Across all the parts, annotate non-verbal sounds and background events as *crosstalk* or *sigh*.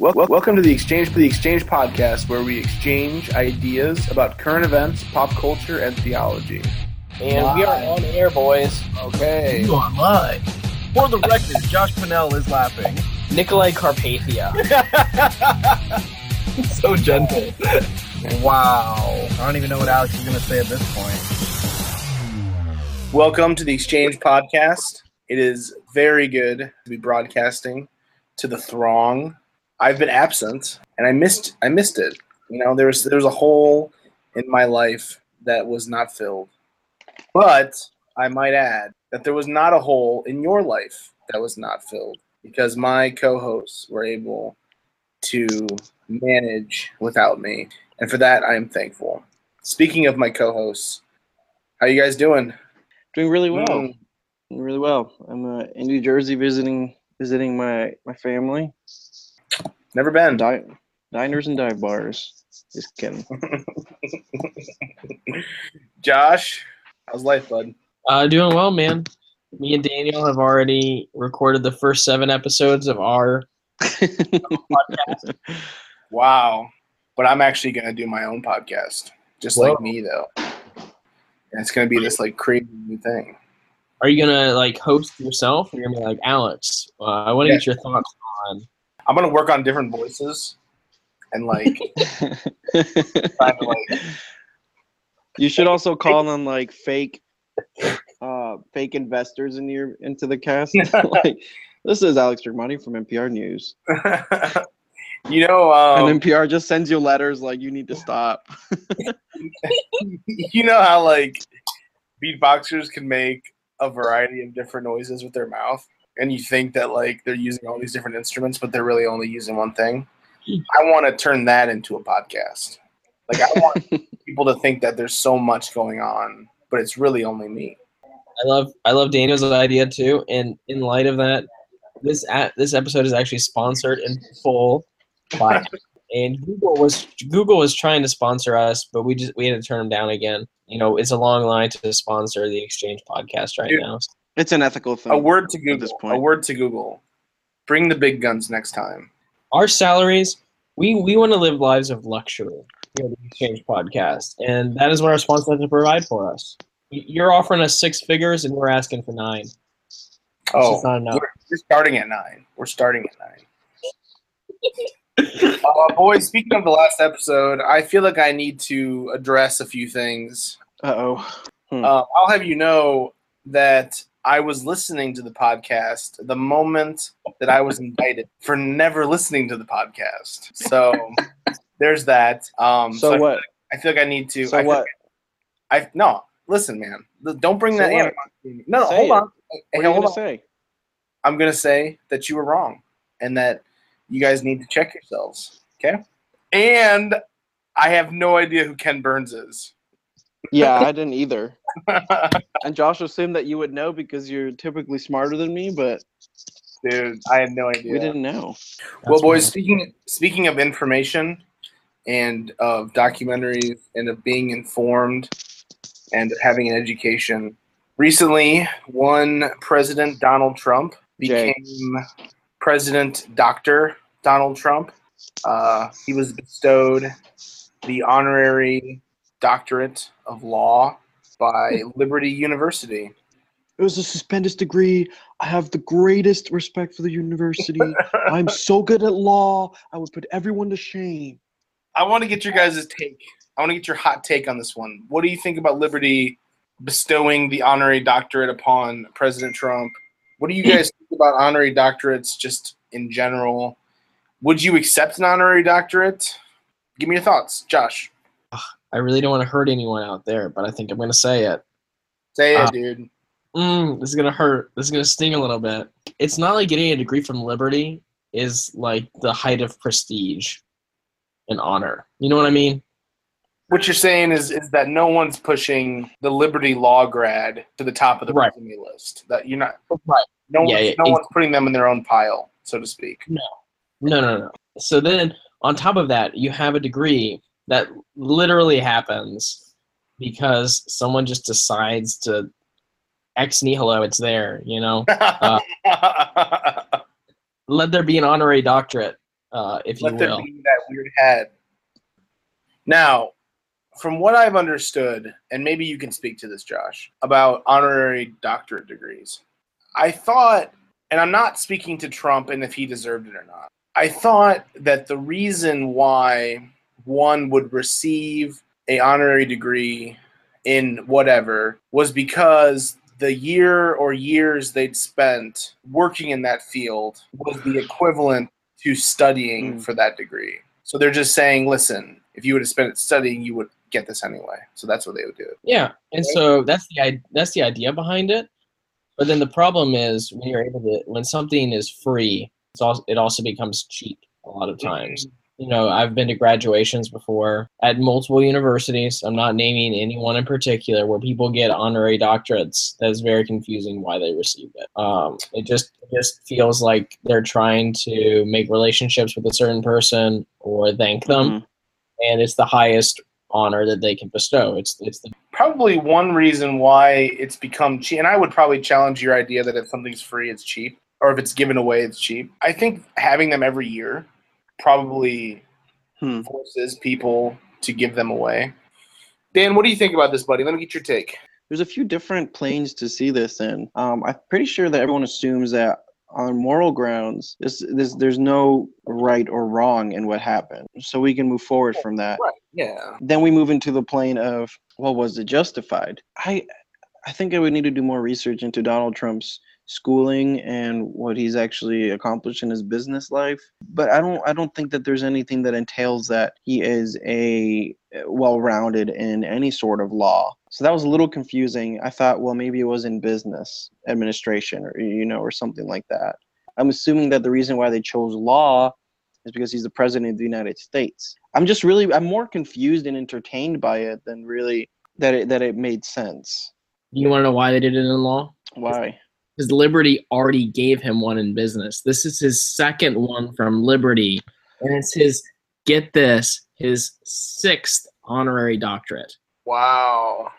Wel- wel- welcome to the Exchange for the Exchange podcast, where we exchange ideas about current events, pop culture, and theology. And we are on air, boys. Okay. You are live. For the *laughs* record, Josh Pinnell is laughing. Nicolae Carpathia. *laughs* so gentle. wow. I don't even know what Alex is going to say at this point. Welcome to the Exchange podcast. It is very good to be broadcasting to the throng. I've been absent, and I missed. I missed it. You know, there was there was a hole in my life that was not filled. But I might add that there was not a hole in your life that was not filled because my co-hosts were able to manage without me, and for that I am thankful. Speaking of my co-hosts, how are you guys doing? Doing really well. Mm. Doing really well. I'm uh, in New Jersey visiting visiting my my family. Never been. Di- diners and dive bars. Just kidding. *laughs* Josh, how's life, bud? Uh, doing well, man. Me and Daniel have already recorded the first seven episodes of our podcast. *laughs* Wow. But I'm actually gonna do my own podcast, just Whoa. like me, though. And it's gonna be this like crazy new thing. Are you gonna like host yourself? Or you're gonna be like Alex? Uh, I want to Yeah. get your thoughts on. I'm gonna work on different voices, and like *laughs* like you should also call them like fake uh fake investors in your into the cast. *laughs* *laughs* like this is Alex Germani from NPR News. you know, um, and NPR just sends you letters like you need to stop. you know how like beatboxers can make a variety of different noises with their mouth, and you think that like they're using all these different instruments, but they're really only using one thing. Hmm. I want to turn that into a podcast. Like I want *laughs* people to think that there's so much going on, but it's really only me. I love I love Daniel's idea too. And in light of that, this at, this episode is actually sponsored in full by *laughs* and Google was Google was trying to sponsor us, but we just we had to turn them down again. You know, it's a long line to sponsor the Exchange podcast right Dude. now. It's an ethical thing. A word to At this Google. point. A word to Google. Bring the big guns next time. Our salaries, we we want to live lives of luxury here at the Exchange podcast, and that is what our sponsor has to provide for us. You're offering us six figures, and we're asking for nine. It's Oh, just not enough. we're, we're starting at nine. We're starting at nine. *laughs* uh, boys, speaking of the last episode, I feel like I need to address a few things. Uh oh. Uh, I'll have you know that I was listening to the podcast the moment that I was indicted for never listening to the podcast. So there's that. Um, So I, what? I feel like I need to. So I what? like I no. Listen, man. Don't bring So that animosity. No, no, Say hold it. on. What Hey, hold on. say? I'm gonna say that you were wrong and that you guys need to check yourselves. Okay. And I have no idea who Ken Burns is. Yeah, I *laughs* didn't either. *laughs* And Josh assumed that you would know because you're typically smarter than me, but Dude, I had no idea. we didn't know. well, boys, fine. speaking speaking of information and of documentaries and of being informed and having an education, recently one President Donald Trump Jay. became President Dr. Donald Trump. Uh, he was bestowed the honorary doctorate of law by hmm. Liberty University. It was a suspended degree. I have the greatest respect for the university. I'm *laughs* so good at law. I would put everyone to shame. I want to get your guys' take. I want to get your hot take on this one. What do you think about Liberty bestowing the honorary doctorate upon President Trump? What do you guys think about honorary doctorates just in general? Would you accept an honorary doctorate? Give me your thoughts, Josh. I really don't want to hurt anyone out there, but I think I'm going to say it. Say it, Uh, dude. Mm, this is going to hurt. This is going to sting a little bit. It's not like getting a degree from Liberty is like the height of prestige and honor. You know what I mean? What you're saying is is that no one's pushing the Liberty law grad to the top of the Right. resume list. That you're not. Right. No, Yeah, one's, yeah, no one's putting them in their own pile, so to speak. No. No, no, no. So then, on top of that, you have a degree that literally happens because someone just decides to ex nihilo. It's there, you know. *laughs* let there be an honorary doctorate uh, if you Let there will. be that weird head. Now, from what I've understood, and maybe you can speak to this, Josh, about honorary doctorate degrees, I thought, and I'm not speaking to Trump and if he deserved it or not, I thought that the reason why one would receive a honorary degree in whatever was because the year or years they'd spent working in that field was the equivalent to studying Mm. for that degree. So they're just saying, listen, if you would have spent it studying, you would get this anyway. So that's what they would do. Yeah, and so that's the that's the idea behind it. But then the problem is when you're able to when something is free, it's also it also becomes cheap a lot of times. You know, I've been to graduations before at multiple universities. I'm not naming anyone in particular where people get honorary doctorates. That's very confusing why they receive it. Um, it just it just feels like they're trying to make relationships with a certain person or thank them, Mhm. and it's the highest honor that they can bestow. It's it's the Probably one reason why it's become cheap, and I would probably challenge your idea that if something's free, it's cheap, or if it's given away, it's cheap. I think having them every year probably Hmm. forces people to give them away. Dan, what do you think about this, buddy? Let me get your take. There's a few different planes to see this in. Um, I'm pretty sure that everyone assumes that on moral grounds, this, this, there's no right or wrong in what happened. So we can move forward from that. Right. Yeah. Then we move into the plane of, well, was it justified? I, I think I would need to do more research into Donald Trump's schooling and what he's actually accomplished in his business life. But I don't, I don't think that there's anything that entails that he is a eh, well-rounded in any sort of law. So that was a little confusing. I thought, well, maybe it was in business administration or you know, or something like that. I'm assuming that the reason why they chose law is because he's the president of the United States. I'm just really, I'm more confused and entertained by it than really that it that it made sense. You want to know why they did it in law? Why? Because Liberty already gave him one in business. This is his second one from Liberty, and it's his get this his sixth honorary doctorate. Wow.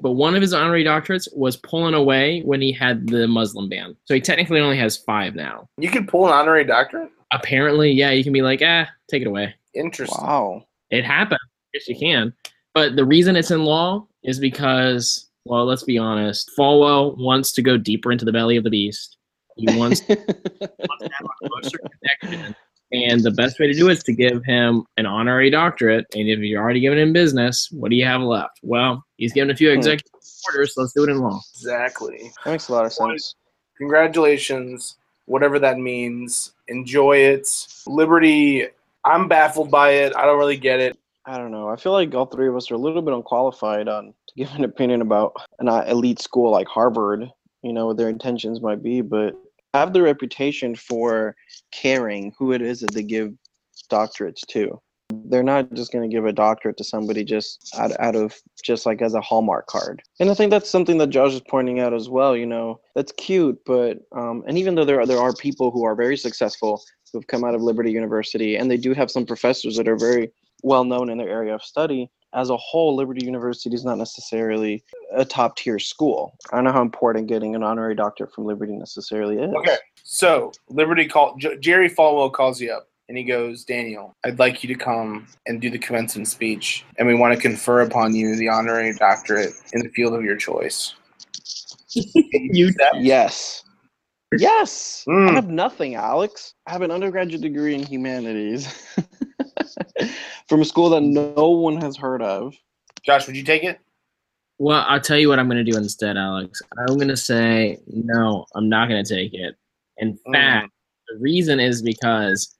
But one of his honorary doctorates was pulling away when he had the Muslim ban. So he technically only has five now. You could pull an honorary doctorate? Apparently, yeah, you can be like, ah, take it away. Interesting. Wow. It happened. Yes, you can. But the reason it's in law is because, well, let's be honest. Falwell wants to go deeper into the belly of the beast. He *laughs* wants to have a closer connection. And the best way to do it is to give him an honorary doctorate. And if you're already giving him business, what do you have left? Well, he's given a few Hmm. executive orders, so let's do it in law. Exactly. that makes a lot of sense. Congratulations. Whatever that means. Enjoy it. Liberty, I'm baffled by it. I don't really get it. I don't know. I feel like all three of us are a little bit unqualified on to give an opinion about an uh, elite school like Harvard. You know what their intentions might be, but have the reputation for caring who it is that they give doctorates to. They're not just going to give a doctorate to somebody just out, out of just like as a hallmark card. And I think that's something that Josh is pointing out as well. You know, that's cute, but um, and even though there are, there are people who are very successful who have come out of Liberty University, and they do have some professors that are very well known in their area of study. As a whole, Liberty University is not necessarily a top tier school. I don't know how important getting an honorary doctorate from Liberty necessarily is. Okay. So Liberty called J- Jerry Falwell calls you up and he goes, Daniel, I'd like you to come and do the commencement speech, and we want to confer upon you the honorary doctorate in the field of your choice. You? *laughs* Yes. Yes. Mm. I have nothing, Alex. I have an undergraduate degree in humanities *laughs* *laughs* from a school that no one has heard of. Josh, would you take it? Well, I'll tell you what I'm going to do instead, Alex. I'm going to say, no, I'm not going to take it. In Mm. fact, the reason is because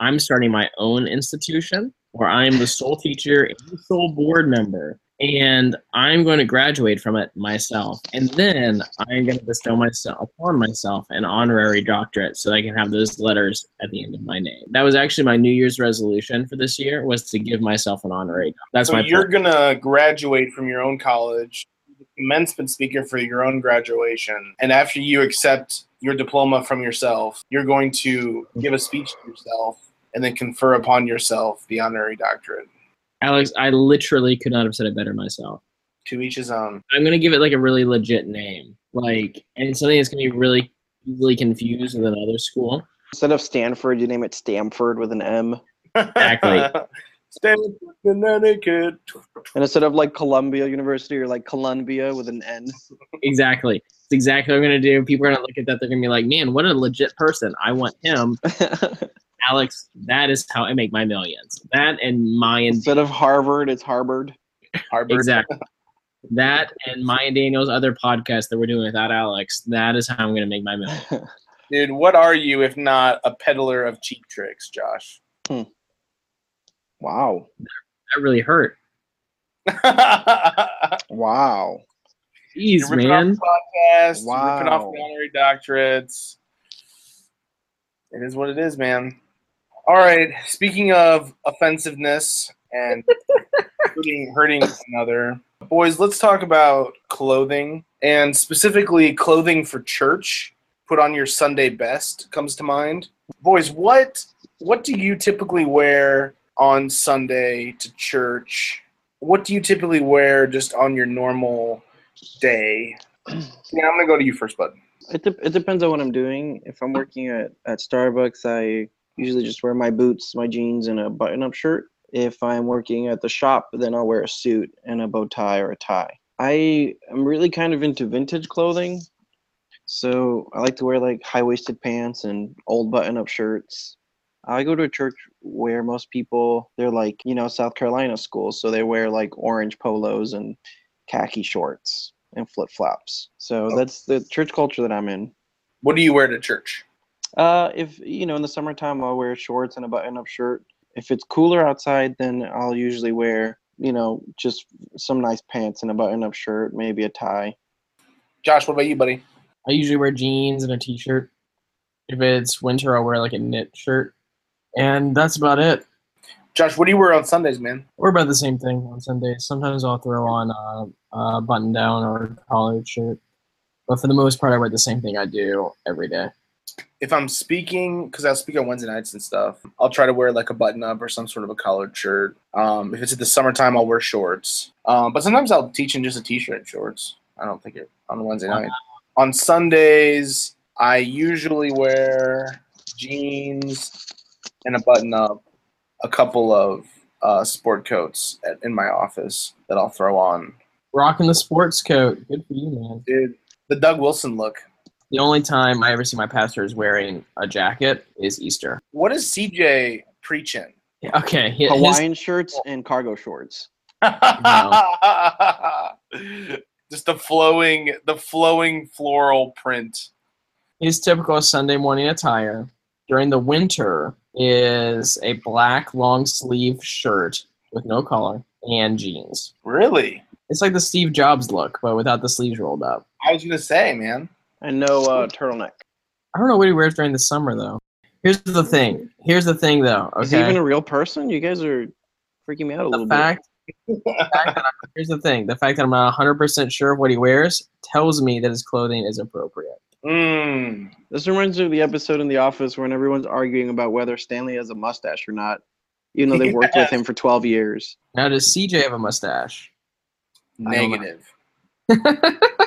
I'm starting my own institution where I'm the sole teacher and sole board member. And I'm going to graduate from it myself. And then I'm going to bestow myself upon myself an honorary doctorate so I can have those letters at the end of my name. That was actually my New Year's resolution for this year was to give myself an honorary. That's so my you're gonna graduate from your own college, the commencement speaker for your own graduation, and after you accept your diploma from yourself, you're going to give a speech to yourself and then confer upon yourself the honorary doctorate. Alex, I literally could not have said it better myself. To each his own. I'm gonna give it like a really legit name, like, and something that's gonna be really easily confused with another school. Instead of Stanford, you name it Stamford with an M. Exactly. *laughs* Stamford, Connecticut. And instead of like Columbia University or like Columbia with an N. Exactly. It's exactly what I'm gonna do. People are gonna look at that. They're gonna be like, "Man, what a legit person! I want him." *laughs* Alex, that is how I make my millions. That and my instead of Harvard, it's Harvard. Harvard. exactly. That and Maya Daniels' other podcast that we're doing without Alex. That is how I'm gonna make my millions. *laughs* Dude, what are you if not a peddler of cheap tricks, Josh? Hmm. Wow. That really hurt. *laughs* Wow. Jeez, You're ripping man. off podcasts, you're ripping off Wow. honorary doctorates. It is what it is, man. All right. Speaking of offensiveness and *laughs* hurting, hurting another, boys, let's talk about clothing and specifically clothing for church. Put on your Sunday best comes to mind. Boys, what what do you typically wear on Sunday to church? What do you typically wear just on your normal day? *clears throat* Yeah, I'm gonna go to you first, bud. It, de- it depends on what I'm doing. If I'm working at, at Starbucks, I usually just wear my boots, my jeans, and a button up shirt. If I'm working at the shop, then I'll wear a suit and a bow tie or a tie. I am really kind of into vintage clothing. So I like to wear like high waisted pants and old button up shirts. I go to a church where most people, they're like, you know, South Carolina schools. So they wear like orange polos and khaki shorts and flip flops. So that's the church culture that I'm in. What do you wear to church? Uh, if you know, in the summertime, I'll wear shorts and a button-up shirt. If it's cooler outside, then I'll usually wear, you know, just some nice pants and a button-up shirt, maybe a tie. Josh, what about you, buddy? I usually wear jeans and a t-shirt. If it's winter, I'll wear like a knit shirt, and that's about it. Josh, what do you wear on Sundays, man? We're about the same thing on Sundays. Sometimes I'll throw on a, a button down or a collared shirt, but for the most part, I wear the same thing I do every day. If I'm speaking, because I'll speak on Wednesday nights and stuff, I'll try to wear like a button up or some sort of a collared shirt. Um, if it's in the summertime, I'll wear shorts. Um, but sometimes I'll teach in just a t-shirt and shorts. I don't think it on Wednesday night. On Sundays, I usually wear jeans and a button up, a couple of uh, sport coats at, in my office that I'll throw on. Rocking the sports coat. Good for you, man. Dude, the Doug Wilson look. The only time I ever see my pastor is wearing a jacket is Easter. What is CJ preaching? Okay. his- Hawaiian shirts and cargo shorts. *laughs* Just the flowing, the flowing floral print. his typical Sunday morning attire during the winter is a black long sleeve shirt with no collar and jeans. Really? It's like the Steve Jobs look, but without the sleeves rolled up. I was gonna say, man. And no uh, turtleneck. I don't know what he wears during the summer though. Here's the thing. Here's the thing though. Is he even a real person? You guys are freaking me out a the little fact, the fact I'm- here's the thing. The fact that I'm not 100% sure of what he wears tells me that his clothing is appropriate. Mm. This reminds me of the episode in The Office when everyone's arguing about whether Stanley has a mustache or not, even though they've worked with him *laughs* for 12 years. Now, does CJ have a mustache? I don't know. Negative. *laughs*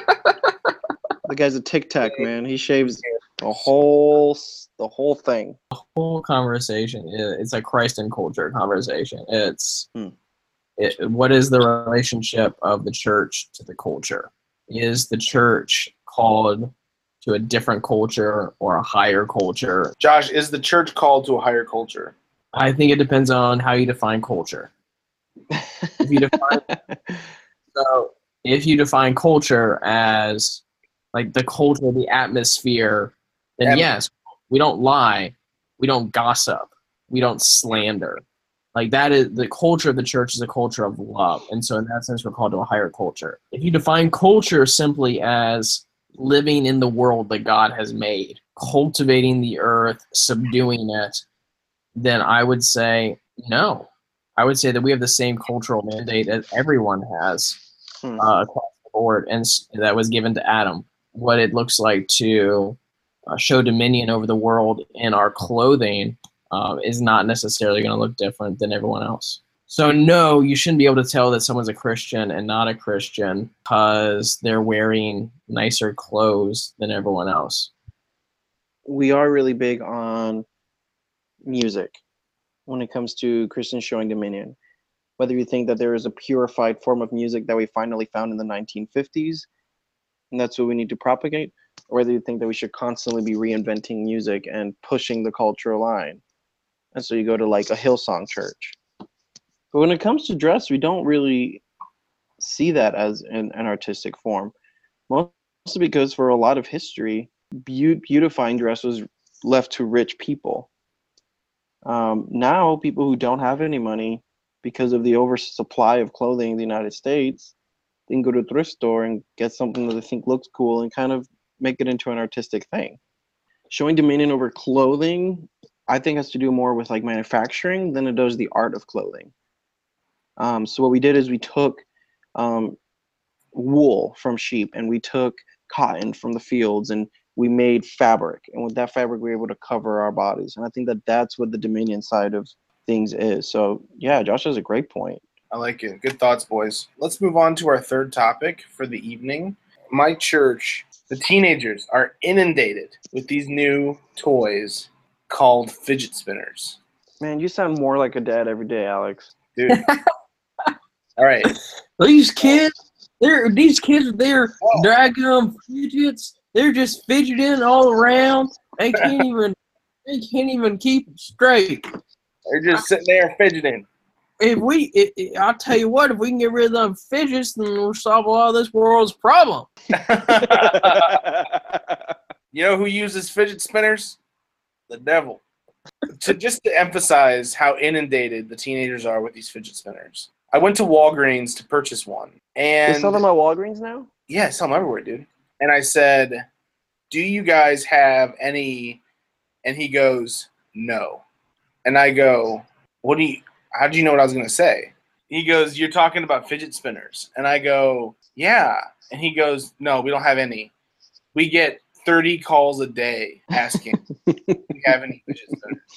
The guy's a tic tac man. He shaves the whole the whole thing. The whole conversation it's a Christ and culture conversation. It's Hmm. it, what is the relationship of the church to the culture? Is the church called to a different culture or a higher culture? Josh, is the church called to a higher culture? I think it depends on how you define culture. If you define *laughs* so, if you define culture as like the culture, the atmosphere, then yes, we don't lie, we don't gossip, we don't slander. Like that is the culture of the church is a culture of love, and so in that sense, we're called to a higher culture. If you define culture simply as living in the world that God has made, cultivating the earth, subduing it, then I would say no. I would say that we have the same cultural mandate that everyone has Hmm. uh, across the board, and that was given to Adam. What it looks like to uh, show dominion over the world in our clothing uh, is not necessarily going to look different than everyone else. So, no, you shouldn't be able to tell that someone's a Christian and not a Christian because they're wearing nicer clothes than everyone else. we are really big on music when it comes to Christians showing dominion. Whether you think that there is a purified form of music that we finally found in the 1950s, and that's what we need to propagate, or whether you think that we should constantly be reinventing music and pushing the cultural line. And so you go to like a Hillsong church. But when it comes to dress, we don't really see that as an, an artistic form. Mostly because for a lot of history, beautifying dress was left to rich people. Um, now, people who don't have any money because of the oversupply of clothing in the United States, can go to a thrift store and get something that they think looks cool and kind of make it into an artistic thing. Showing dominion over clothing, I think, has to do more with like manufacturing than it does the art of clothing. Um, so what we did is we took um, wool from sheep and we took cotton from the fields and we made fabric and with that fabric we were able to cover our bodies and i think that that's what the dominion side of things is so yeah josh has a great point I like it. Good thoughts, boys. Let's move on to our third topic for the evening. My church, the teenagers are inundated with these new toys called fidget spinners. man you sound more like a dad every day alex Dude. *laughs* All right. These kids, they're these kids, they're Oh. dragging them fidgets. They're just fidgeting all around. They *laughs* can't even, they can't even keep it straight. They're just sitting there fidgeting. If we, i i I'll tell you what, if we can get rid of them fidgets, then we'll solve a lot of this world's problem. *laughs* *laughs* you know who uses fidget spinners? The devil. to just to emphasize how inundated the teenagers are with these fidget spinners. I went to Walgreens to purchase one. And they sell them at walgreens now Yeah, I sell them everywhere, dude. And I said, Do you guys have any? And he goes, No. And I go, What do you, how do you know what I was going to say? He goes, You're talking about fidget spinners. And I go, Yeah. And he goes, No, we don't have any. We get 30 calls a day asking, Do we have any fidget spinners? *laughs*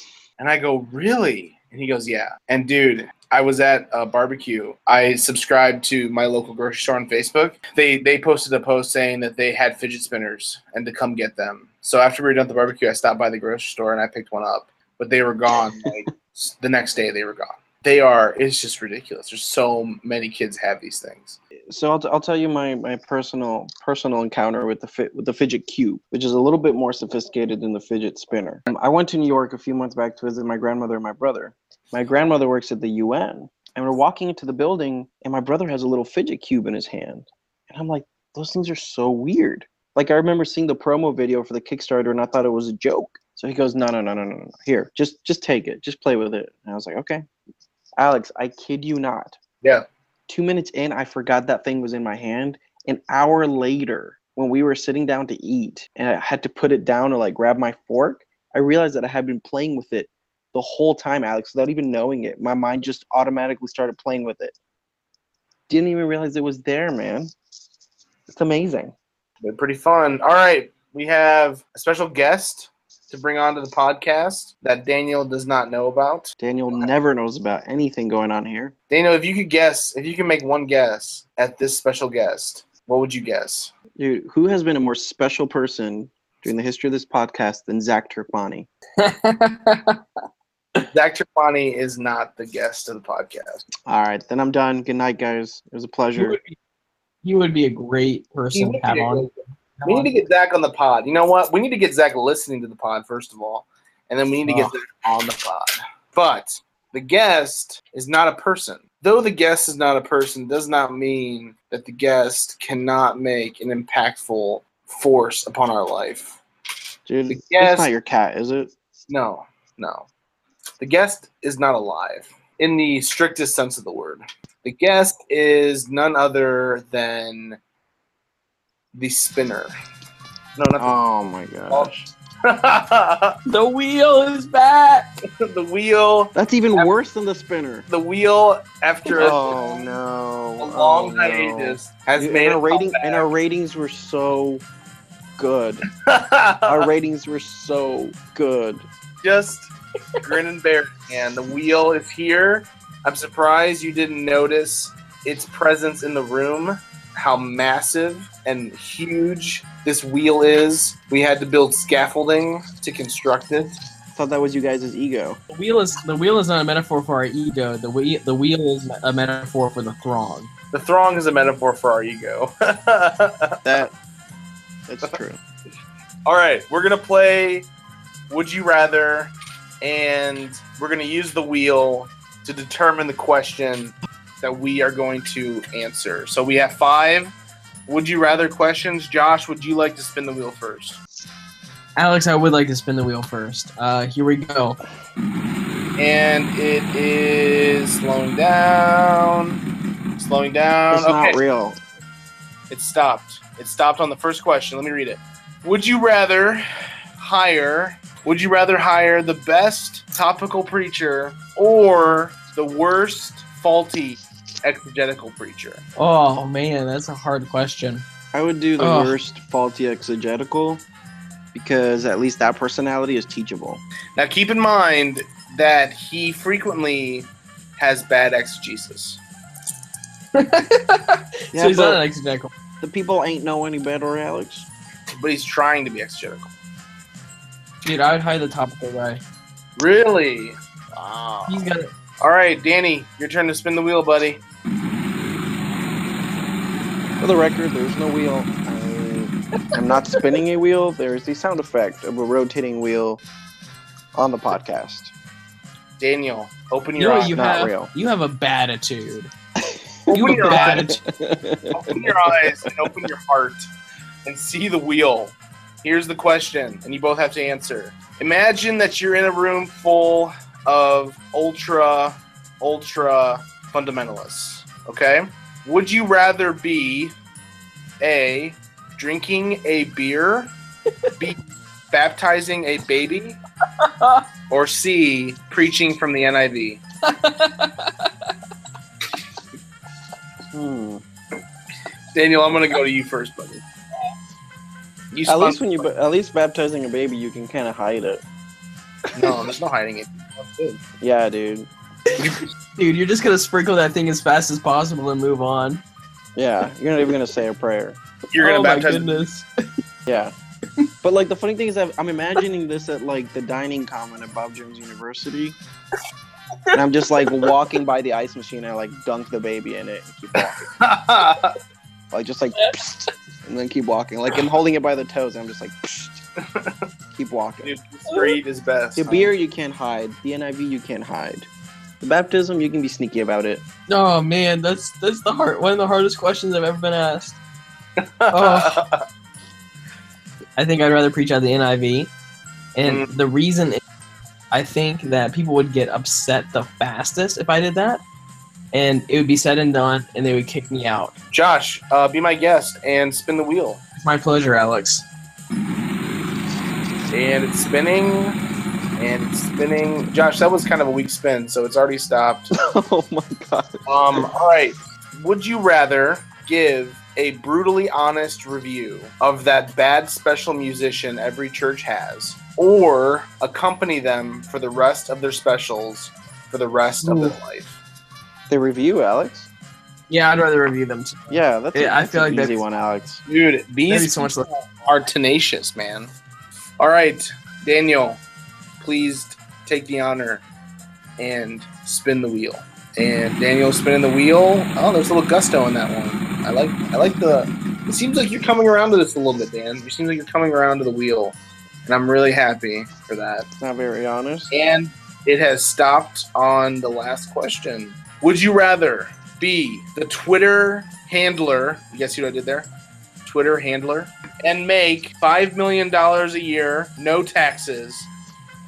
And I go, Really? And he goes, Yeah. And dude, I was at a barbecue. I subscribed to my local grocery store on Facebook. They they posted a post saying that they had fidget spinners and to come get them. So after we were done at the barbecue, I stopped by the grocery store and I picked one up. But they were gone. *laughs* Like the next day, they were gone. They are. It's just ridiculous. There's so many kids have these things. so I'll, t- I'll tell you my, my personal personal encounter with the fit with the fidget cube, which is a little bit more sophisticated than the fidget spinner. Um, I went to New York a few months back to visit my grandmother and my brother. My grandmother works at the UN, and we're walking into the building, and my brother has a little fidget cube in his hand, and I'm like, those things are so weird. Like I remember seeing the promo video for the Kickstarter, and I thought it was a joke. So he goes, no, no, no, no, no, no. Here, just just take it, just play with it. And I was like, okay. Alex, I kid you not Yeah. two minutes in, I forgot that thing was in my hand. An hour later, when we were sitting down to eat and I had to put it down to like grab my fork, I realized that I had been playing with it the whole time, Alex, without even knowing it. My mind just automatically started playing with it. Didn't even realize it was there, man. It's amazing. They're pretty fun. All right, we have a special guest to bring onto the podcast that Daniel does not know about. Daniel never knows about anything going on here. Daniel, if you could guess, if you can make one guess at this special guest, what would you guess? Dude, who has been a more special person during the history of this podcast than Zach Turkmani? *laughs* Zach Trapani is not the guest of the podcast. All right, then I'm done. Good night, guys. It was a You pleasure. would be, you would be a great person to have on. We need to get Zach on the pod. You know what? We need to get Zach listening to the pod first of all, and then we need to get Oh. Zach on the pod. But the guest is not a person. Though the guest is not a person, does not mean that the guest cannot make an impactful force upon our life. Dude, The it's not your cat, is it? No, no. The guest is not alive in the strictest sense of the word. The guest is none other than the spinner. No, not Oh my gosh. the, *laughs* The wheel is back. the wheel. That's even worse than the spinner. The wheel, after oh, a, Oh no. a long Oh, no. hiatus, has Dude, made and a our rating comeback. and our ratings were so good. Our ratings were so good. Just grin and bear. And the wheel is here. I'm surprised you didn't notice its presence in the room. how massive and huge this wheel is. We had to build scaffolding to construct it. thought that was you guys' ego. The wheel is the wheel is not a metaphor for our ego. The wheel the wheel is a metaphor for the throng. The throng is a metaphor for our ego. *laughs* That that's true. All right, we're gonna play Would You Rather, and we're gonna use the wheel to determine the question that we are going to answer. So we have five Would You Rather questions. Josh, would you like to spin the wheel first? Alex, I would like to spin the wheel first. Uh, here we go. And it is slowing down, slowing down. It's okay, not real. it stopped. It stopped on the first question. Let me read it. Would you rather hire? Would you rather hire the best topical preacher or the worst faulty exegetical preacher? Oh man, that's a hard question. I would do the Ugh. worst faulty exegetical because at least that personality is teachable. Now, keep in mind that he frequently has bad exegesis. *laughs* so he's not an exegetical. the people ain't know any better, Alex. but he's trying to be exegetical. Dude, I would hire the topical guy. Really? Wow. He's got All right, Danny, your turn to spin the wheel, buddy. For the record, there's no wheel. I, I'm not spinning a wheel. There's the sound effect of a rotating wheel on the podcast. Daniel, open you your know eyes. you not have? real. You have a bad attitude. *laughs* You Open have your a bad eyes. attitude. open your eyes and open your heart and see the wheel. Here's the question, and you both have to answer. Imagine that you're in a room full of ultra, ultra fundamentalists. Okay? Would you rather be A, drinking a beer, B, baptizing a baby, *laughs* or C, preaching from the NIV? Hmm. *laughs* Daniel, I'm going to go to you first, buddy. You At least when you, ba- at least baptizing a baby, you can kind of hide it. *laughs* No, there's no hiding it. Yeah, dude. Dude, you're just gonna sprinkle that thing as fast as possible and move on. Yeah, you're not even gonna say a prayer. You're gonna oh my goodness. *laughs* Yeah. But like the funny thing is that I'm imagining this at like the dining common at Bob Jones University. And I'm just like walking by the ice machine and I like dunk the baby in it and keep walking. *laughs* Like just like and then keep walking. Like I'm holding it by the toes and I'm just like *laughs* keep walking. Dude, straight is best. The beer you can't hide. The NIV you can't hide. The baptism you can be sneaky about it. Oh man, that's that's the hard one of the hardest questions I've ever been asked. *laughs* Oh. I think I'd rather preach out the NIV, and Mm. the reason is, I think that people would get upset the fastest if I did that, and it would be said and done, and they would kick me out. Josh, uh, be my guest and spin the wheel. It's my pleasure, Alex. And it's spinning. And it's spinning. Josh, that was kind of a weak spin, so it's already stopped. *laughs* oh my god. Um, all right. Would you rather give a brutally honest review of that bad special musician every church has, or accompany them for the rest of their specials for the rest of their life? The review, Alex? Yeah, I'd rather review them. Too. Yeah, that's, a, Yeah, I feel an like easy that's- one, Alex. Dude, That'd be these so much are tenacious, man. All right, Daniel, please take the honor and spin the wheel. And Daniel spinning the wheel. Oh, there's a little gusto in that one. I like. I like the. It seems like you're coming around to this a little bit, Dan. It seems like you're coming around to the wheel, and I'm really happy for that. Not very honest. And it has stopped on the last question. Would you rather be the Twitter handler? You guys see what I did there? Twitter handler. And make $5 million a year, no taxes,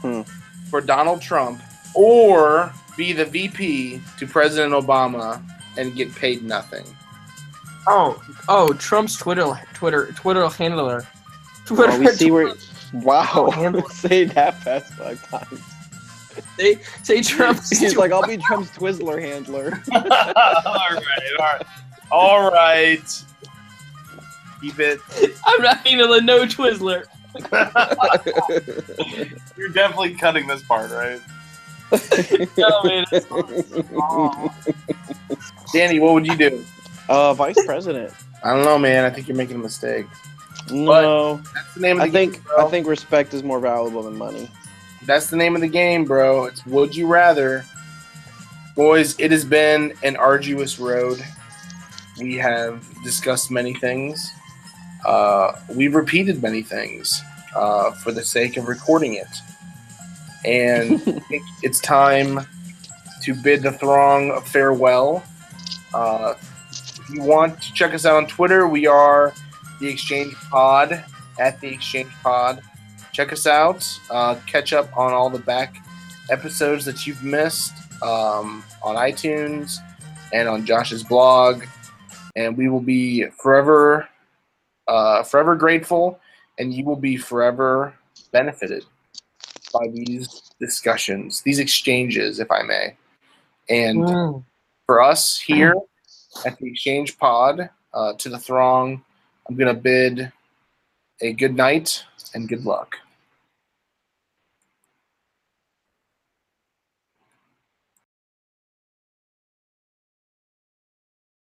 Hmm. for Donald Trump, or be the VP to President Obama and get paid nothing? Oh, oh, Trump's Twitter, Twitter, Twitter handler. Twitter, Oh, we see where. Wow. *laughs* Handle- Say that fast five times. Say, *laughs* say Trump's. He's like, I'll be Trump's Twizzler handler. *laughs* all right, all right. All right. Keep it. I'm not handling no Twizzler. *laughs* You're definitely cutting this part, right? No, man, it's- Danny, what would you do? uh, vice president. I don't know, man. I think you're making a mistake. No, That's the name of the I think bro. I think respect is more valuable than money. That's the name of the game, bro. It's Would You Rather. Boys, it has been an arduous road. We have discussed many things. Uh, we've repeated many things uh, for the sake of recording it. And *laughs* it's time to bid the throng a farewell. Uh, if you want to check us out on Twitter, we are the Exchange Pod at the Exchange Pod check us out. Uh, catch up on all the back episodes that you've missed um, on iTunes and on Josh's blog. And we will be forever, uh, forever grateful, and you will be forever benefited by these discussions, these exchanges, if I may. And for us here at the Exchange Pod, uh, to the throng, I'm going to bid a good night and good luck.